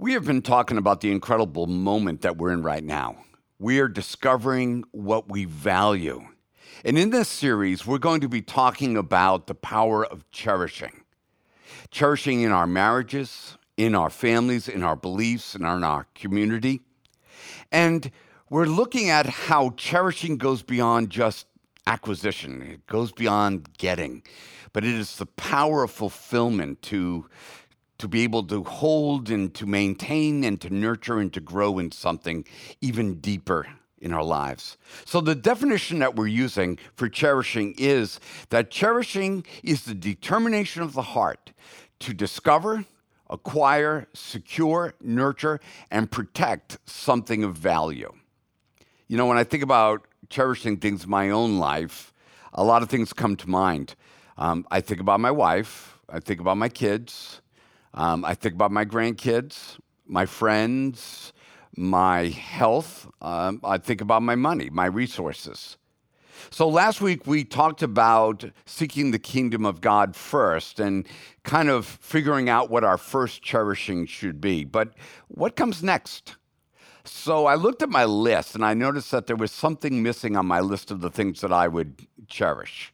We have been talking about the incredible moment that we're in right now. We are discovering what we value. And in this series, we're going to be talking about the power of cherishing. Cherishing in our marriages, in our families, in our beliefs, and in our community. And we're looking at how cherishing goes beyond just acquisition, it goes beyond getting, but it is the power of fulfillment to to be able to hold and to maintain and to nurture and to grow in something even deeper in our lives. So, the definition that we're using for cherishing is that cherishing is the determination of the heart to discover, acquire, secure, nurture, and protect something of value. You know, when I think about cherishing things in my own life, a lot of things come to mind. Um, I think about my wife, I think about my kids, um, I think about my grandkids, my friends, my health. Um, I think about my money, my resources. So last week we talked about seeking the kingdom of God first and kind of figuring out what our first cherishing should be. But what comes next? So I looked at my list and I noticed that there was something missing on my list of the things that I would cherish.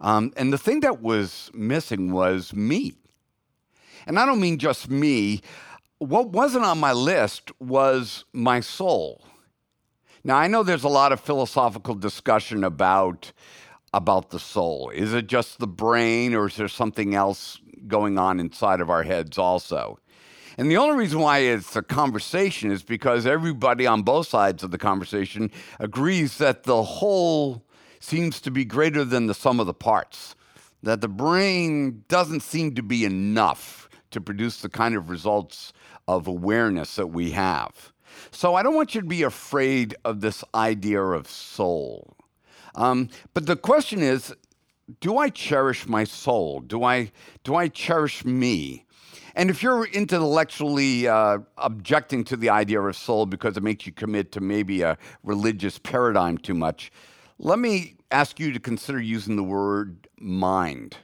Um, and the thing that was missing was me. And I don't mean just me. What wasn't on my list was my soul. Now, I know there's a lot of philosophical discussion about, about the soul. Is it just the brain, or is there something else going on inside of our heads also? And the only reason why it's a conversation is because everybody on both sides of the conversation agrees that the whole seems to be greater than the sum of the parts, that the brain doesn't seem to be enough to produce the kind of results of awareness that we have. So I don't want you to be afraid of this idea of soul. Um, but the question is, do I cherish my soul? Do I do I cherish me? And if you're intellectually uh, objecting to the idea of soul because it makes you commit to maybe a religious paradigm too much, let me ask you to consider using the word mind.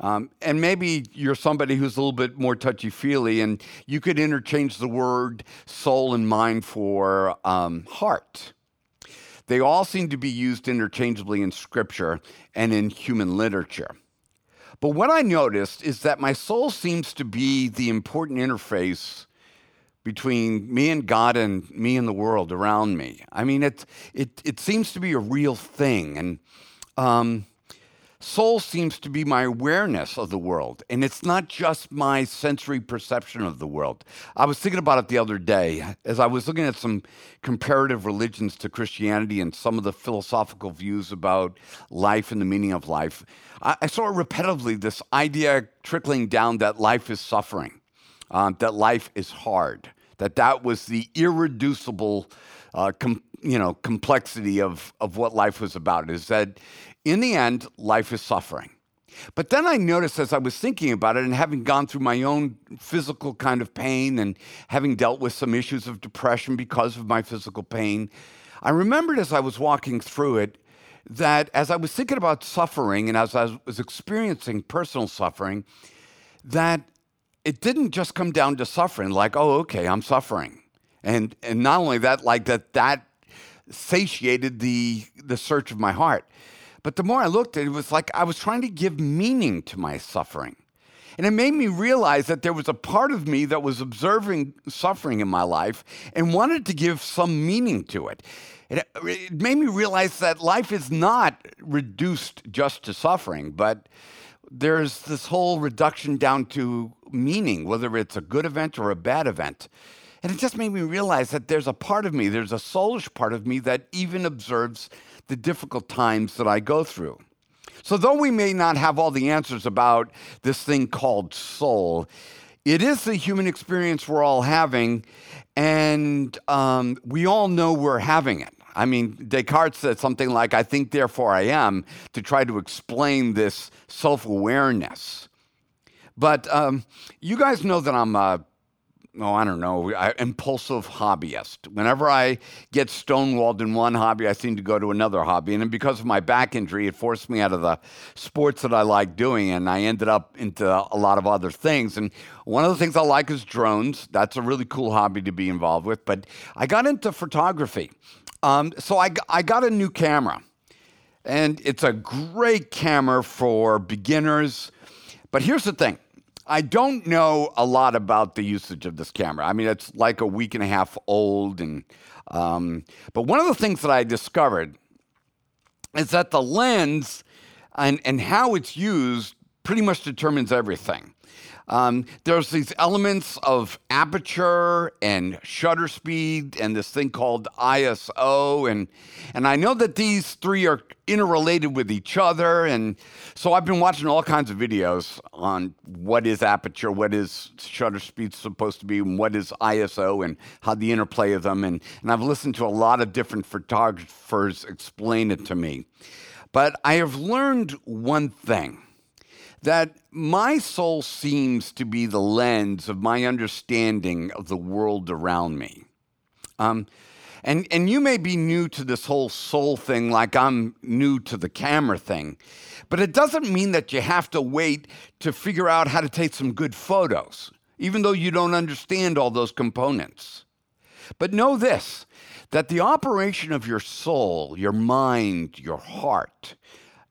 Um, and maybe you're somebody who's a little bit more touchy feely, and you could interchange the word soul and mind for um, heart. They all seem to be used interchangeably in scripture and in human literature. But what I noticed is that my soul seems to be the important interface between me and God and me and the world around me. I mean, it, it, it seems to be a real thing. And um, Soul seems to be my awareness of the world, and it's not just my sensory perception of the world. I was thinking about it the other day as I was looking at some comparative religions to Christianity and some of the philosophical views about life and the meaning of life. I, I saw repetitively this idea trickling down that life is suffering, um, that life is hard, that that was the irreducible. Uh, com- you know complexity of of what life was about is that in the end, life is suffering. But then I noticed as I was thinking about it and having gone through my own physical kind of pain and having dealt with some issues of depression because of my physical pain, I remembered as I was walking through it that as I was thinking about suffering and as I was experiencing personal suffering, that it didn't just come down to suffering, like, oh, okay, I'm suffering. And, and not only that, like that, that satiated the, the search of my heart. But the more I looked at it, it was like I was trying to give meaning to my suffering. And it made me realize that there was a part of me that was observing suffering in my life and wanted to give some meaning to it. It, it made me realize that life is not reduced just to suffering, but there's this whole reduction down to meaning, whether it's a good event or a bad event. And it just made me realize that there's a part of me, there's a soulish part of me that even observes the difficult times that I go through. So, though we may not have all the answers about this thing called soul, it is the human experience we're all having, and um, we all know we're having it. I mean, Descartes said something like, I think, therefore I am, to try to explain this self awareness. But um, you guys know that I'm a oh, I don't know, I, impulsive hobbyist. Whenever I get stonewalled in one hobby, I seem to go to another hobby. And because of my back injury, it forced me out of the sports that I like doing, and I ended up into a lot of other things. And one of the things I like is drones. That's a really cool hobby to be involved with. But I got into photography. Um, so I, I got a new camera. And it's a great camera for beginners. But here's the thing I don't know a lot about the usage of this camera. I mean, it's like a week and a half old, and um, but one of the things that I discovered is that the lens and, and how it's used pretty much determines everything. Um, there's these elements of aperture and shutter speed and this thing called ISO. And, and I know that these three are interrelated with each other. And so I've been watching all kinds of videos on what is aperture, what is shutter speed supposed to be, and what is ISO, and how the interplay of them. And, and I've listened to a lot of different photographers explain it to me. But I have learned one thing that my soul seems to be the lens of my understanding of the world around me. Um, and, and you may be new to this whole soul thing like I'm new to the camera thing, but it doesn't mean that you have to wait to figure out how to take some good photos, even though you don't understand all those components. But know this that the operation of your soul, your mind, your heart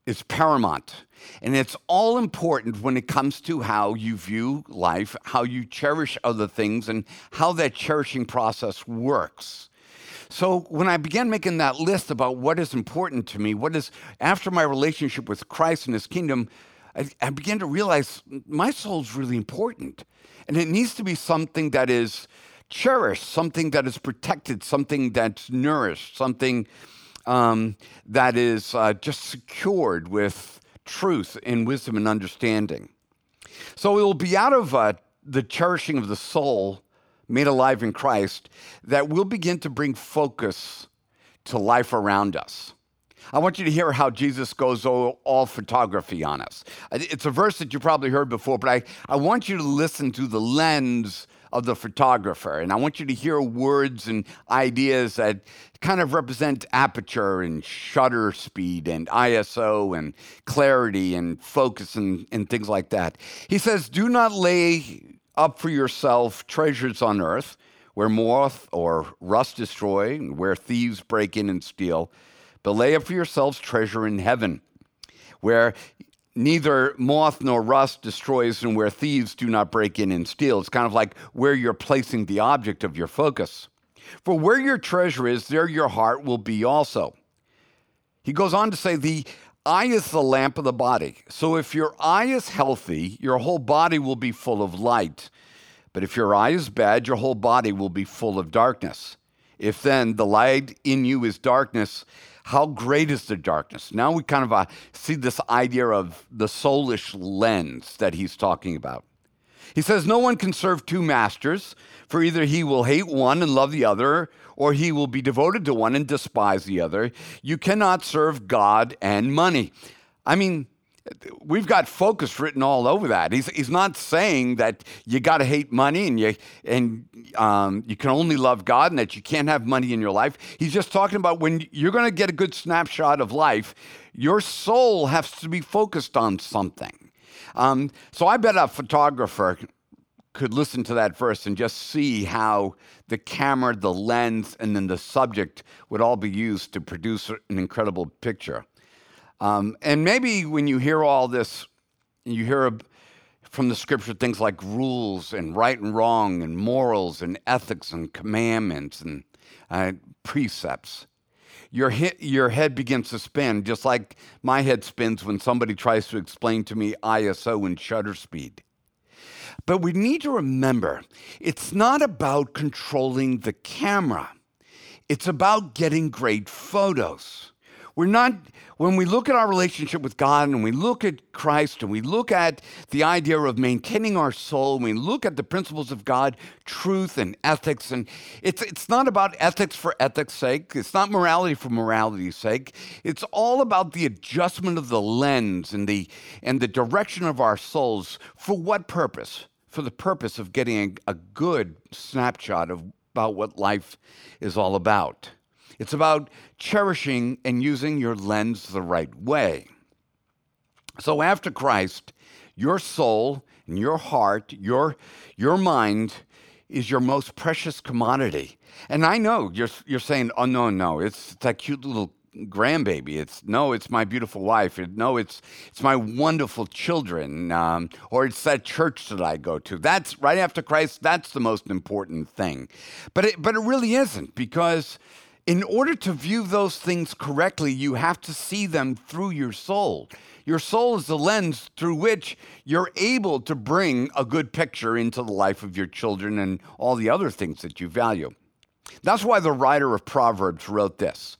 is paramount and it's all important when it comes to how you view life, how you cherish other things, and how that cherishing process works. So when I began making that list about what is important to me, what is after my relationship with Christ and his kingdom, I, I began to realize my soul is really important. And it needs to be something that is cherished, something that is protected, something that's nourished, something um, that is uh, just secured with truth and wisdom and understanding. So it will be out of uh, the cherishing of the soul made alive in Christ that we'll begin to bring focus to life around us. I want you to hear how Jesus goes all, photography on us. It's a verse that you probably heard before, but I, I want you to listen to the lens of the photographer. And I want you to hear words and ideas that kind of represent aperture and shutter speed and ISO and clarity and focus and, and things like that. He says, Do not lay up for yourself treasures on earth where moth or rust destroy and where thieves break in and steal, but lay up for yourselves treasure in heaven where neither moth nor rust destroys and where thieves do not break in and steal. It's kind of like where you're placing the object of your focus. For where your treasure is, there your heart will be also. He goes on to say, The eye is the lamp of the body. So if your eye is healthy, your whole body will be full of light. But if your eye is bad, your whole body will be full of darkness. If then the light in you is darkness, how great is the darkness? Now we kind of uh, see this idea of the soulish lens that he's talking about. He says, No one can serve two masters, for either he will hate one and love the other, or he will be devoted to one and despise the other. You cannot serve God and money. I mean, we've got focus written all over that. He's, he's not saying that you got to hate money and you and um, you can only love God and that you can't have money in your life. He's just talking about when you're going to get a good snapshot of life, your soul has to be focused on something. Um, so I bet a photographer could listen to that verse and just see how the camera, the lens, and then the subject would all be used to produce an incredible picture. Um, and maybe when you hear all this, you hear from the scripture things like rules and right and wrong and morals and ethics and commandments and uh, precepts. Your, he- your head begins to spin, just like my head spins when somebody tries to explain to me ISO and shutter speed. But we need to remember it's not about controlling the camera, it's about getting great photos. We're not, when we look at our relationship with God and we look at Christ and we look at the idea of maintaining our soul, we look at the principles of God, truth and ethics, and it's, it's not about ethics for ethics' sake, it's not morality for morality's sake. It's all about the adjustment of the lens and the, and the direction of our souls. For what purpose? for the purpose of getting a, good snapshot of about what life is all about. It's about cherishing and using your lens the right way. So after Christ, your soul and your heart, your, your mind is your most precious commodity. And I know you're, you're saying, oh, no, no, it's that cute little grandbaby. It's no, it's my beautiful wife. It, no, it's it's my wonderful children, um, or it's that church that I go to. That's right after Christ. That's the most important thing. But it, but it really isn't because in order to view those things correctly, you have to see them through your soul. Your soul is the lens through which you're able to bring a good picture into the life of your children and all the other things that you value. That's why the writer of Proverbs wrote this.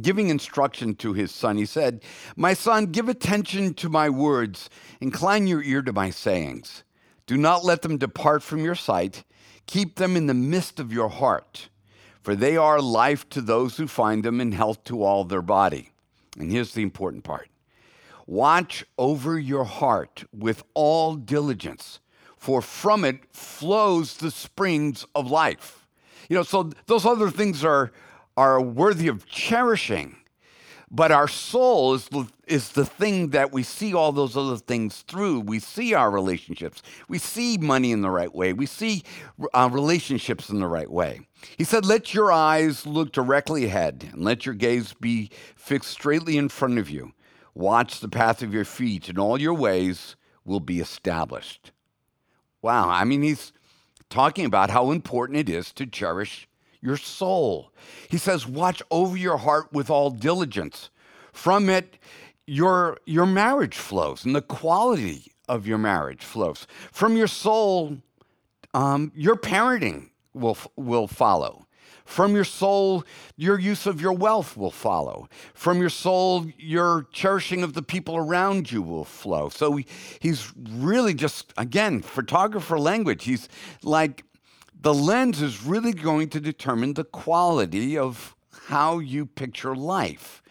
Giving instruction to his son, he said, My son, give attention to my words, incline your ear to my sayings. Do not let them depart from your sight, keep them in the midst of your heart, for they are life to those who find them and health to all their body. And here's the important part Watch over your heart with all diligence, for from it flows the springs of life. You know, so those other things are, are worthy of cherishing. But our soul is the, is the thing that we see all those other things through. We see our relationships. We see money in the right way. We see uh, relationships in the right way. He said, Let your eyes look directly ahead and let your gaze be fixed straightly in front of you. Watch the path of your feet, and all your ways will be established. Wow. I mean, he's talking about how important it is to cherish your soul. He says, Watch over your heart with all diligence. From it, your, your marriage flows and the quality of your marriage flows. From your soul, um, your parenting will, will follow. From your soul, your use of your wealth will follow. From your soul, your cherishing of the people around you will flow. So he's really just, again, photographer language. He's like, the lens is really going to determine the quality of how you picture life.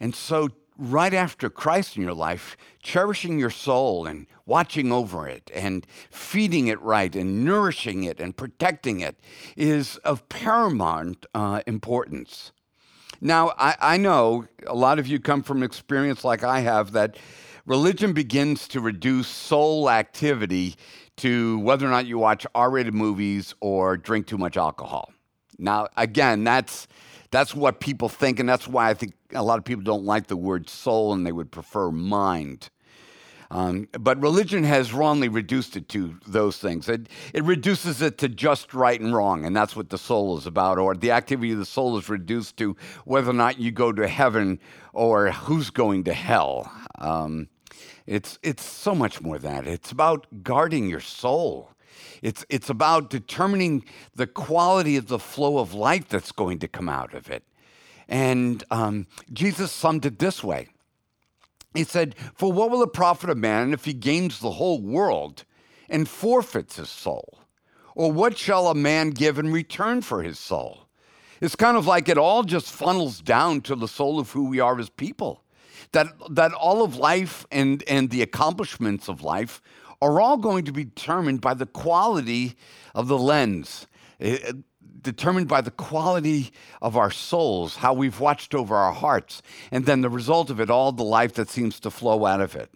And so right after Christ in your life, cherishing your soul and watching over it and feeding it right and nourishing it and protecting it is of paramount uh, importance. Now, I, I know a lot of you come from experience like I have that religion begins to reduce soul activity to whether or not you watch R rated movies or drink too much alcohol. Now, again, that's that's what people think, and that's why I think a lot of people don't like the word soul and they would prefer mind. Um, but religion has wrongly reduced it to those things. It, it reduces it to just right and wrong, and that's what the soul is about. Or the activity of the soul is reduced to whether or not you go to heaven or who's going to hell. Um, it's, it's so much more than that. It's about guarding your soul. It's, it's about determining the quality of the flow of life that's going to come out of it. And um, Jesus summed it this way He said, For what will it profit a man if he gains the whole world and forfeits his soul? Or what shall a man give in return for his soul? It's kind of like it all just funnels down to the soul of who we are as people. That, that all of life and, and the accomplishments of life are all going to be determined by the quality of the lens, eh, eh, determined by the quality of our souls, how we've watched over our hearts, and then the result of it, all the life that seems to flow out of it.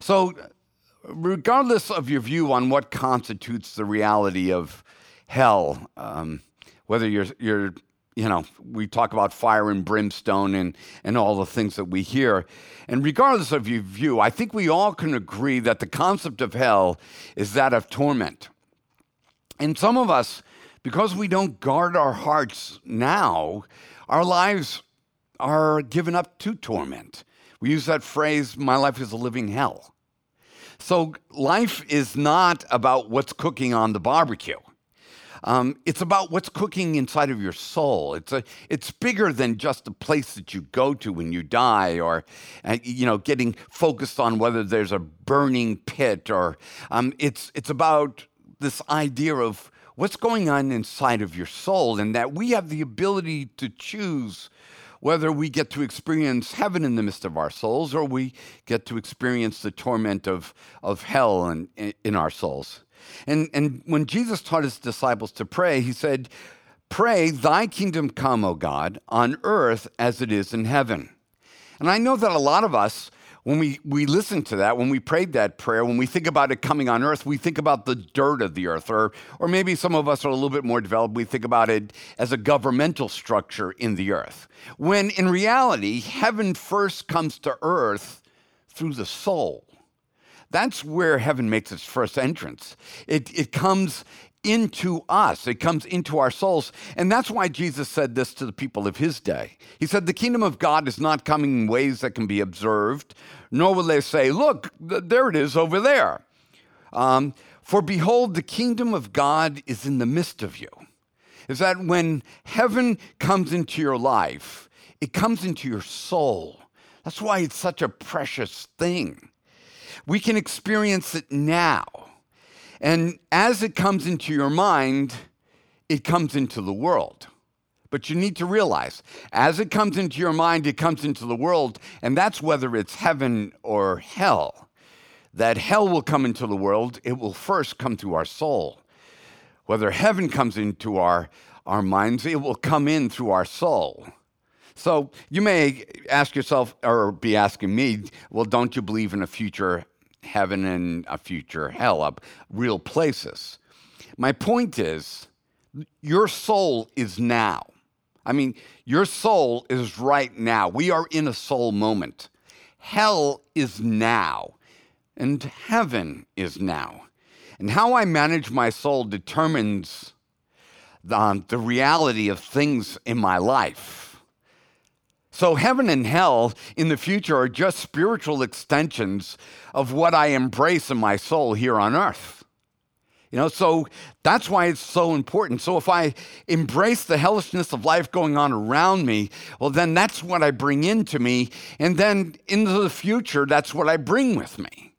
So, regardless of your view on what constitutes the reality of hell, um, whether you're, you're you know, we talk about fire and brimstone and, and all the things that we hear. And regardless of your view, I think we all can agree that the concept of hell is that of torment. And some of us, because we don't guard our hearts now, our lives are given up to torment. We use that phrase, my life is a living hell. So life is not about what's cooking on the barbecue. Um, it's about what's cooking inside of your soul. It's a, it's bigger than just the place that you go to when you die, or uh, you know, getting focused on whether there's a burning pit, or um, it's it's about this idea of what's going on inside of your soul, and that we have the ability to choose whether we get to experience heaven in the midst of our souls or we get to experience the torment of, of hell in, in our souls. And, and when Jesus taught his disciples to pray, he said, Pray, thy kingdom come, O God, on earth as it is in heaven. And I know that a lot of us, when we, we listen to that, when we prayed that prayer, when we think about it coming on earth, we think about the dirt of the earth. Or, or maybe some of us are a little bit more developed. We think about it as a governmental structure in the earth. When in reality, heaven first comes to earth through the soul. That's where heaven makes its first entrance. It, it comes into us, it comes into our souls. And that's why Jesus said this to the people of his day. He said, The kingdom of God is not coming in ways that can be observed, nor will they say, Look, th- there it is over there. Um, For behold, the kingdom of God is in the midst of you. Is that when heaven comes into your life, it comes into your soul. That's why it's such a precious thing. We can experience it now. And as it comes into your mind, it comes into the world. But you need to realize, as it comes into your mind, it comes into the world, and that's whether it's heaven or hell. That hell will come into the world, it will first come to our soul. Whether heaven comes into our, our minds, it will come in through our soul. So you may ask yourself, or be asking me, well, don't you believe in a future heaven and a future hell, up real places? My point is, your soul is now. I mean, your soul is right now. We are in a soul moment. Hell is now, and heaven is now. And how I manage my soul determines the, the reality of things in my life. So, heaven and hell in the future are just spiritual extensions of what I embrace in my soul here on earth. You know, so that's why it's so important. So if I embrace the hellishness of life going on around me, well, then that's what I bring into me. And then into the future, that's what I bring with me.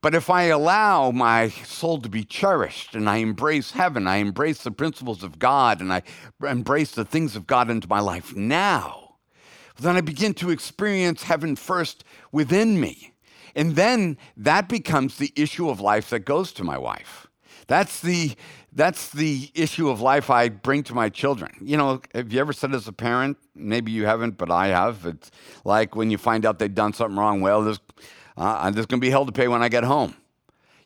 But if I allow my soul to be cherished and I embrace heaven, I embrace the principles of God, and I embrace the things of God into my life now, then I begin to experience heaven first within me. And then that becomes the issue of life that goes to my wife. That's the that's the issue of life I bring to my children. You know, have you ever said as a parent? Maybe you haven't, but I have. It's like when you find out they've done something wrong. Well, there's uh, there's going to be hell to pay when I get home.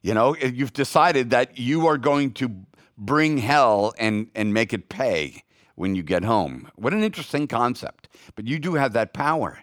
You know, you've decided that you are going to bring hell and and make it pay when you get home. What an interesting concept. But you do have that power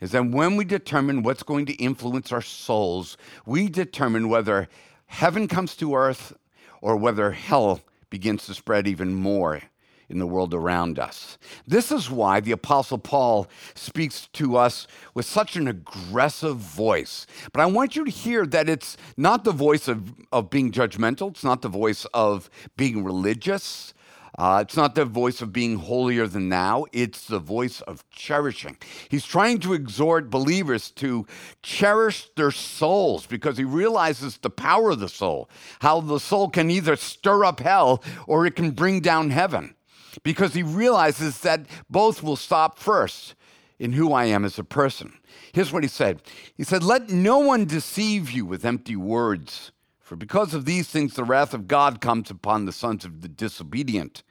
is that when we determine what's going to influence our souls, we determine whether heaven comes to earth or whether hell begins to spread even more in the world around us. This is why the Apostle Paul speaks to us with such an aggressive voice. But I want you to hear that it's not the voice of, of being judgmental, it's not the voice of being religious. Uh, it's not the voice of being holier than now, it's the voice of cherishing. He's trying to exhort believers to cherish their souls because he realizes the power of the soul, how the soul can either stir up hell or it can bring down heaven. Because he realizes that both will stop first in who I am as a person. Here's what he said He said, Let no one deceive you with empty words. For because of these things, the wrath of God comes upon the sons of the disobedient.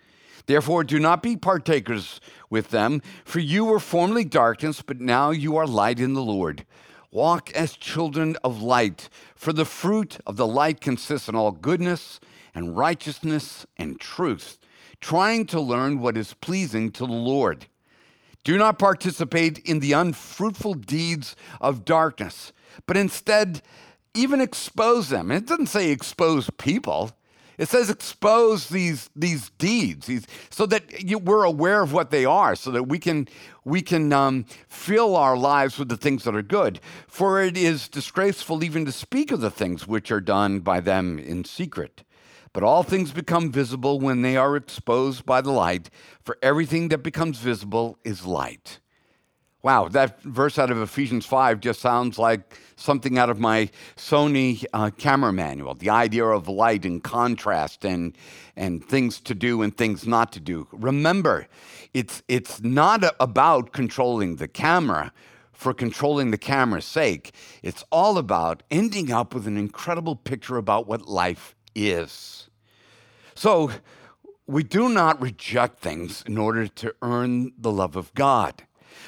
Therefore, do not be partakers with them, for you were formerly darkness, but now you are light in the Lord. Walk as children of light, for the fruit of the light consists in all goodness and righteousness and truth, trying to learn what is pleasing to the Lord. Do not participate in the unfruitful deeds of darkness, but instead, even expose them. It doesn't say expose people. It says expose these these deeds, these, so that you, we're aware of what they are, so that we can we can um, fill our lives with the things that are good. For it is disgraceful even to speak of the things which are done by them in secret. But all things become visible when they are exposed by the light. For everything that becomes visible is light. Wow, that verse out of Ephesians 5 just sounds like something out of my Sony uh, camera manual. The idea of light and contrast and, and things to do and things not to do. Remember, it's, it's not about controlling the camera for controlling the camera's sake. It's all about ending up with an incredible picture about what life is. So we do not reject things in order to earn the love of God.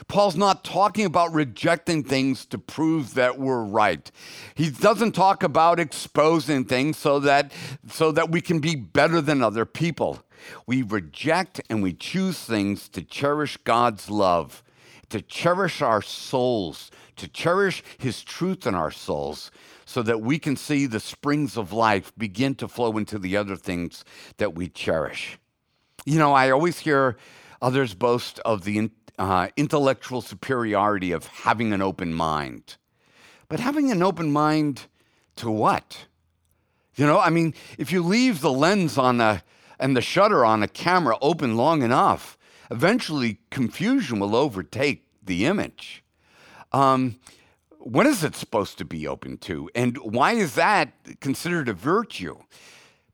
Paul's not talking about rejecting things to prove that we're right. He doesn't talk about exposing things so that so that we can be better than other people. We reject and we choose things to cherish God's love, to cherish our souls, to cherish his truth in our souls so that we can see the springs of life begin to flow into the other things that we cherish. You know, I always hear others boast of the uh, intellectual superiority of having an open mind. But having an open mind to what? You know, I mean, if you leave the lens on a and the shutter on a camera open long enough, eventually confusion will overtake the image. Um, what is it supposed to be open to? And why is that considered a virtue?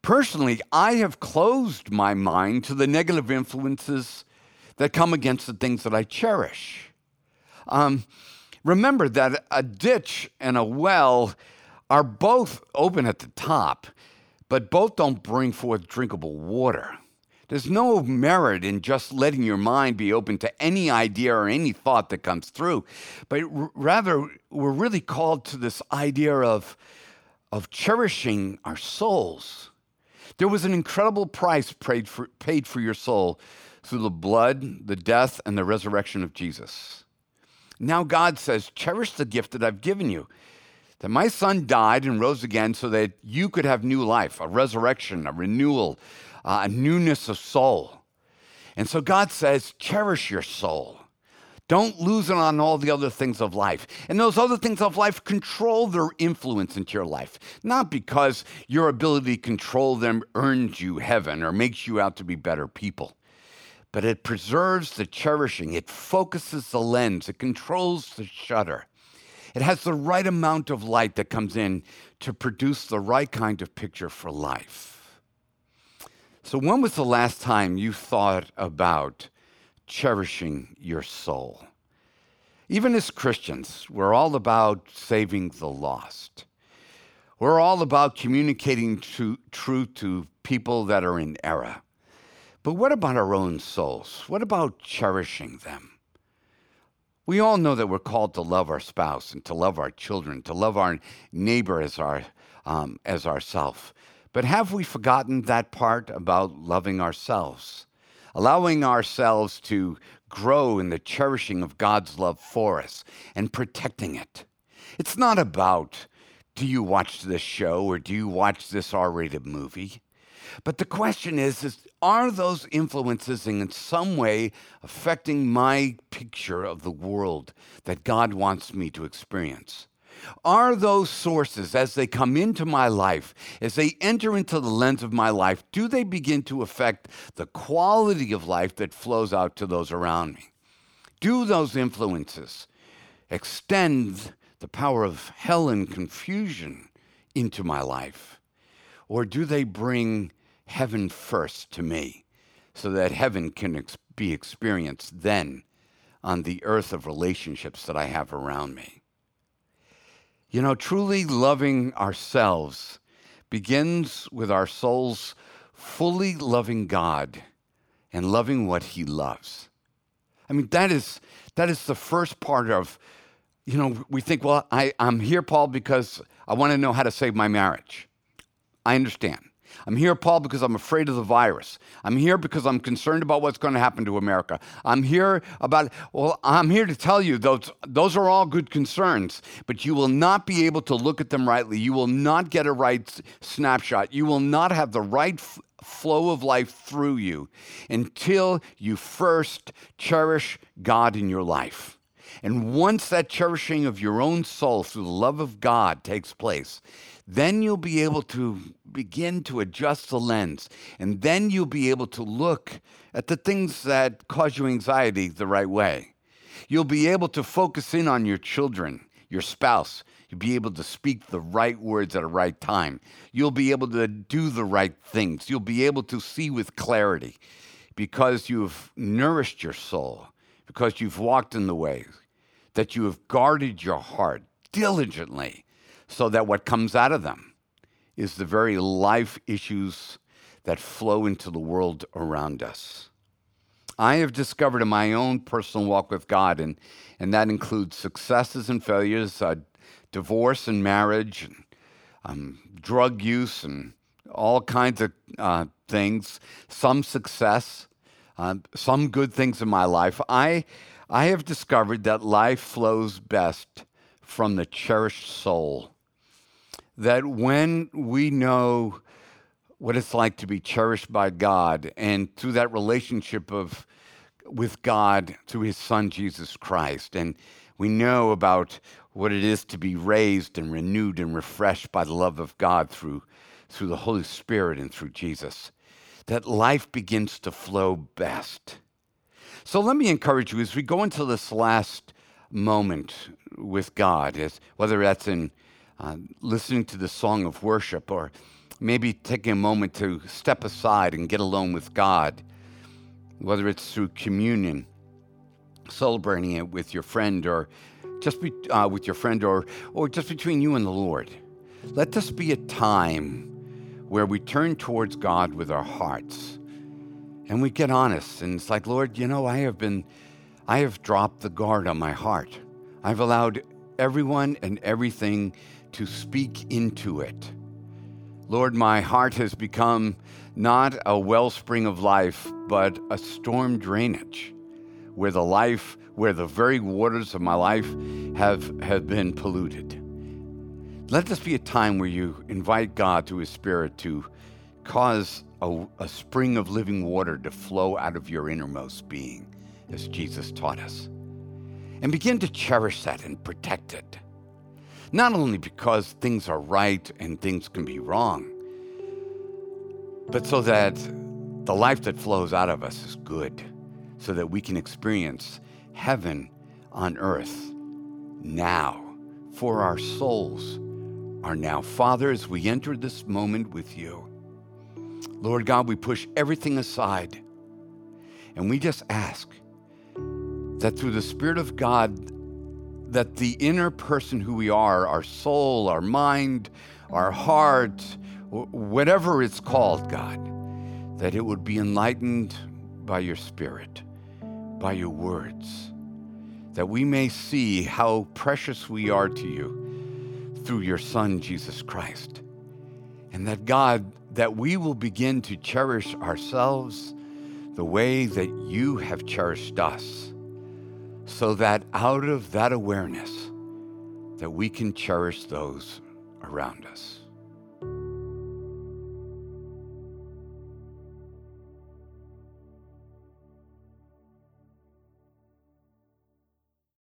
Personally, I have closed my mind to the negative influences that come against the things that I cherish. Um, remember that a ditch and a well are both open at the top, but both don't bring forth drinkable water. There's no merit in just letting your mind be open to any idea or any thought that comes through, but rather, we're really called to this idea of, of cherishing our souls. There was an incredible price paid for, paid for your soul through the blood, the death, and the resurrection of Jesus. Now God says, Cherish the gift that I've given you. That my son died and rose again so that you could have new life, a resurrection, a renewal, uh, a newness of soul. And so God says, Cherish your soul. Don't lose it on all the other things of life. And those other things of life control their influence into your life. Not because your ability to control them earns you heaven or makes you out to be better people but it preserves the cherishing. It focuses the lens. It controls the shutter. It has the right amount of light that comes in to produce the right kind of picture for life. So, when was the last time you thought about cherishing your soul? Even as Christians, we're all about saving the lost. We're all about communicating truth to people that are in error. But what about our own souls? What about cherishing them? We all know that we're called to love our spouse and to love our children, to love our neighbor as our um, as ourself. But have we forgotten that part about loving ourselves, allowing ourselves to grow in the cherishing of God's love for us and protecting it? It's not about do you watch this show or do you watch this R-rated movie? But the question is, is are those influences in some way affecting my picture of the world that God wants me to experience? Are those sources, as they come into my life, as they enter into the lens of my life, do they begin to affect the quality of life that flows out to those around me? Do those influences extend the power of hell and confusion into my life? Or do they bring heaven first to me so that heaven can ex- be experienced then on the earth of relationships that I have around me. You know, truly loving ourselves begins with our souls fully loving God and loving what He loves. I mean, that is, that is the first part of, you know, we think, well, I, I'm here, Paul, because I want to know how to save my marriage. I understand. I'm here, Paul, because I'm afraid of the virus. I'm here because I'm concerned about what's going to happen to America. I'm here about, well, I'm here to tell you those, those are all good concerns, but you will not be able to look at them rightly. You will not get a right snapshot. You will not have the right f- flow of life through you until you first cherish God in your life. And once that cherishing of your own soul through the love of God takes place, then you'll be able to begin to adjust the lens. And then you'll be able to look at the things that cause you anxiety the right way. You'll be able to focus in on your children, your spouse. You'll be able to speak the right words at a right time. You'll be able to do the right things. You'll be able to see with clarity because you've nourished your soul, because you've walked in the way, that you have guarded your heart diligently so that what comes out of them is the very life issues that flow into the world around us. I have discovered in my own personal walk with God, and, and that includes successes and failures, uh, divorce and marriage, and, um, drug use, and all kinds of uh, things, some success, uh, some good things in my life. I, I have discovered that life flows best from the cherished soul. That when we know what it's like to be cherished by God and through that relationship of with God through his son Jesus Christ and we know about what it is to be raised and renewed and refreshed by the love of God through through the Holy Spirit and through Jesus that life begins to flow best. So let me encourage you as we go into this last moment with God, as, whether that's in uh, listening to the song of worship or maybe taking a moment to step aside and get alone with God, whether it's through communion, celebrating it with your friend or just be, uh, with your friend or, or just between you and the Lord. Let this be a time where we turn towards God with our hearts and we get honest. And it's like, Lord, you know, I have been, I have dropped the guard on my heart. I've allowed everyone and everything to speak into it. Lord, my heart has become not a wellspring of life, but a storm drainage where the life, where the very waters of my life have, have been polluted. Let this be a time where you invite God through His Spirit to cause a, a spring of living water to flow out of your innermost being, as Jesus taught us. And begin to cherish that and protect it. Not only because things are right and things can be wrong, but so that the life that flows out of us is good, so that we can experience heaven on earth now for our souls are now. Father, as we enter this moment with you, Lord God, we push everything aside and we just ask that through the Spirit of God, that the inner person who we are, our soul, our mind, our heart, whatever it's called, God, that it would be enlightened by your Spirit, by your words, that we may see how precious we are to you through your Son, Jesus Christ. And that, God, that we will begin to cherish ourselves the way that you have cherished us so that out of that awareness that we can cherish those around us.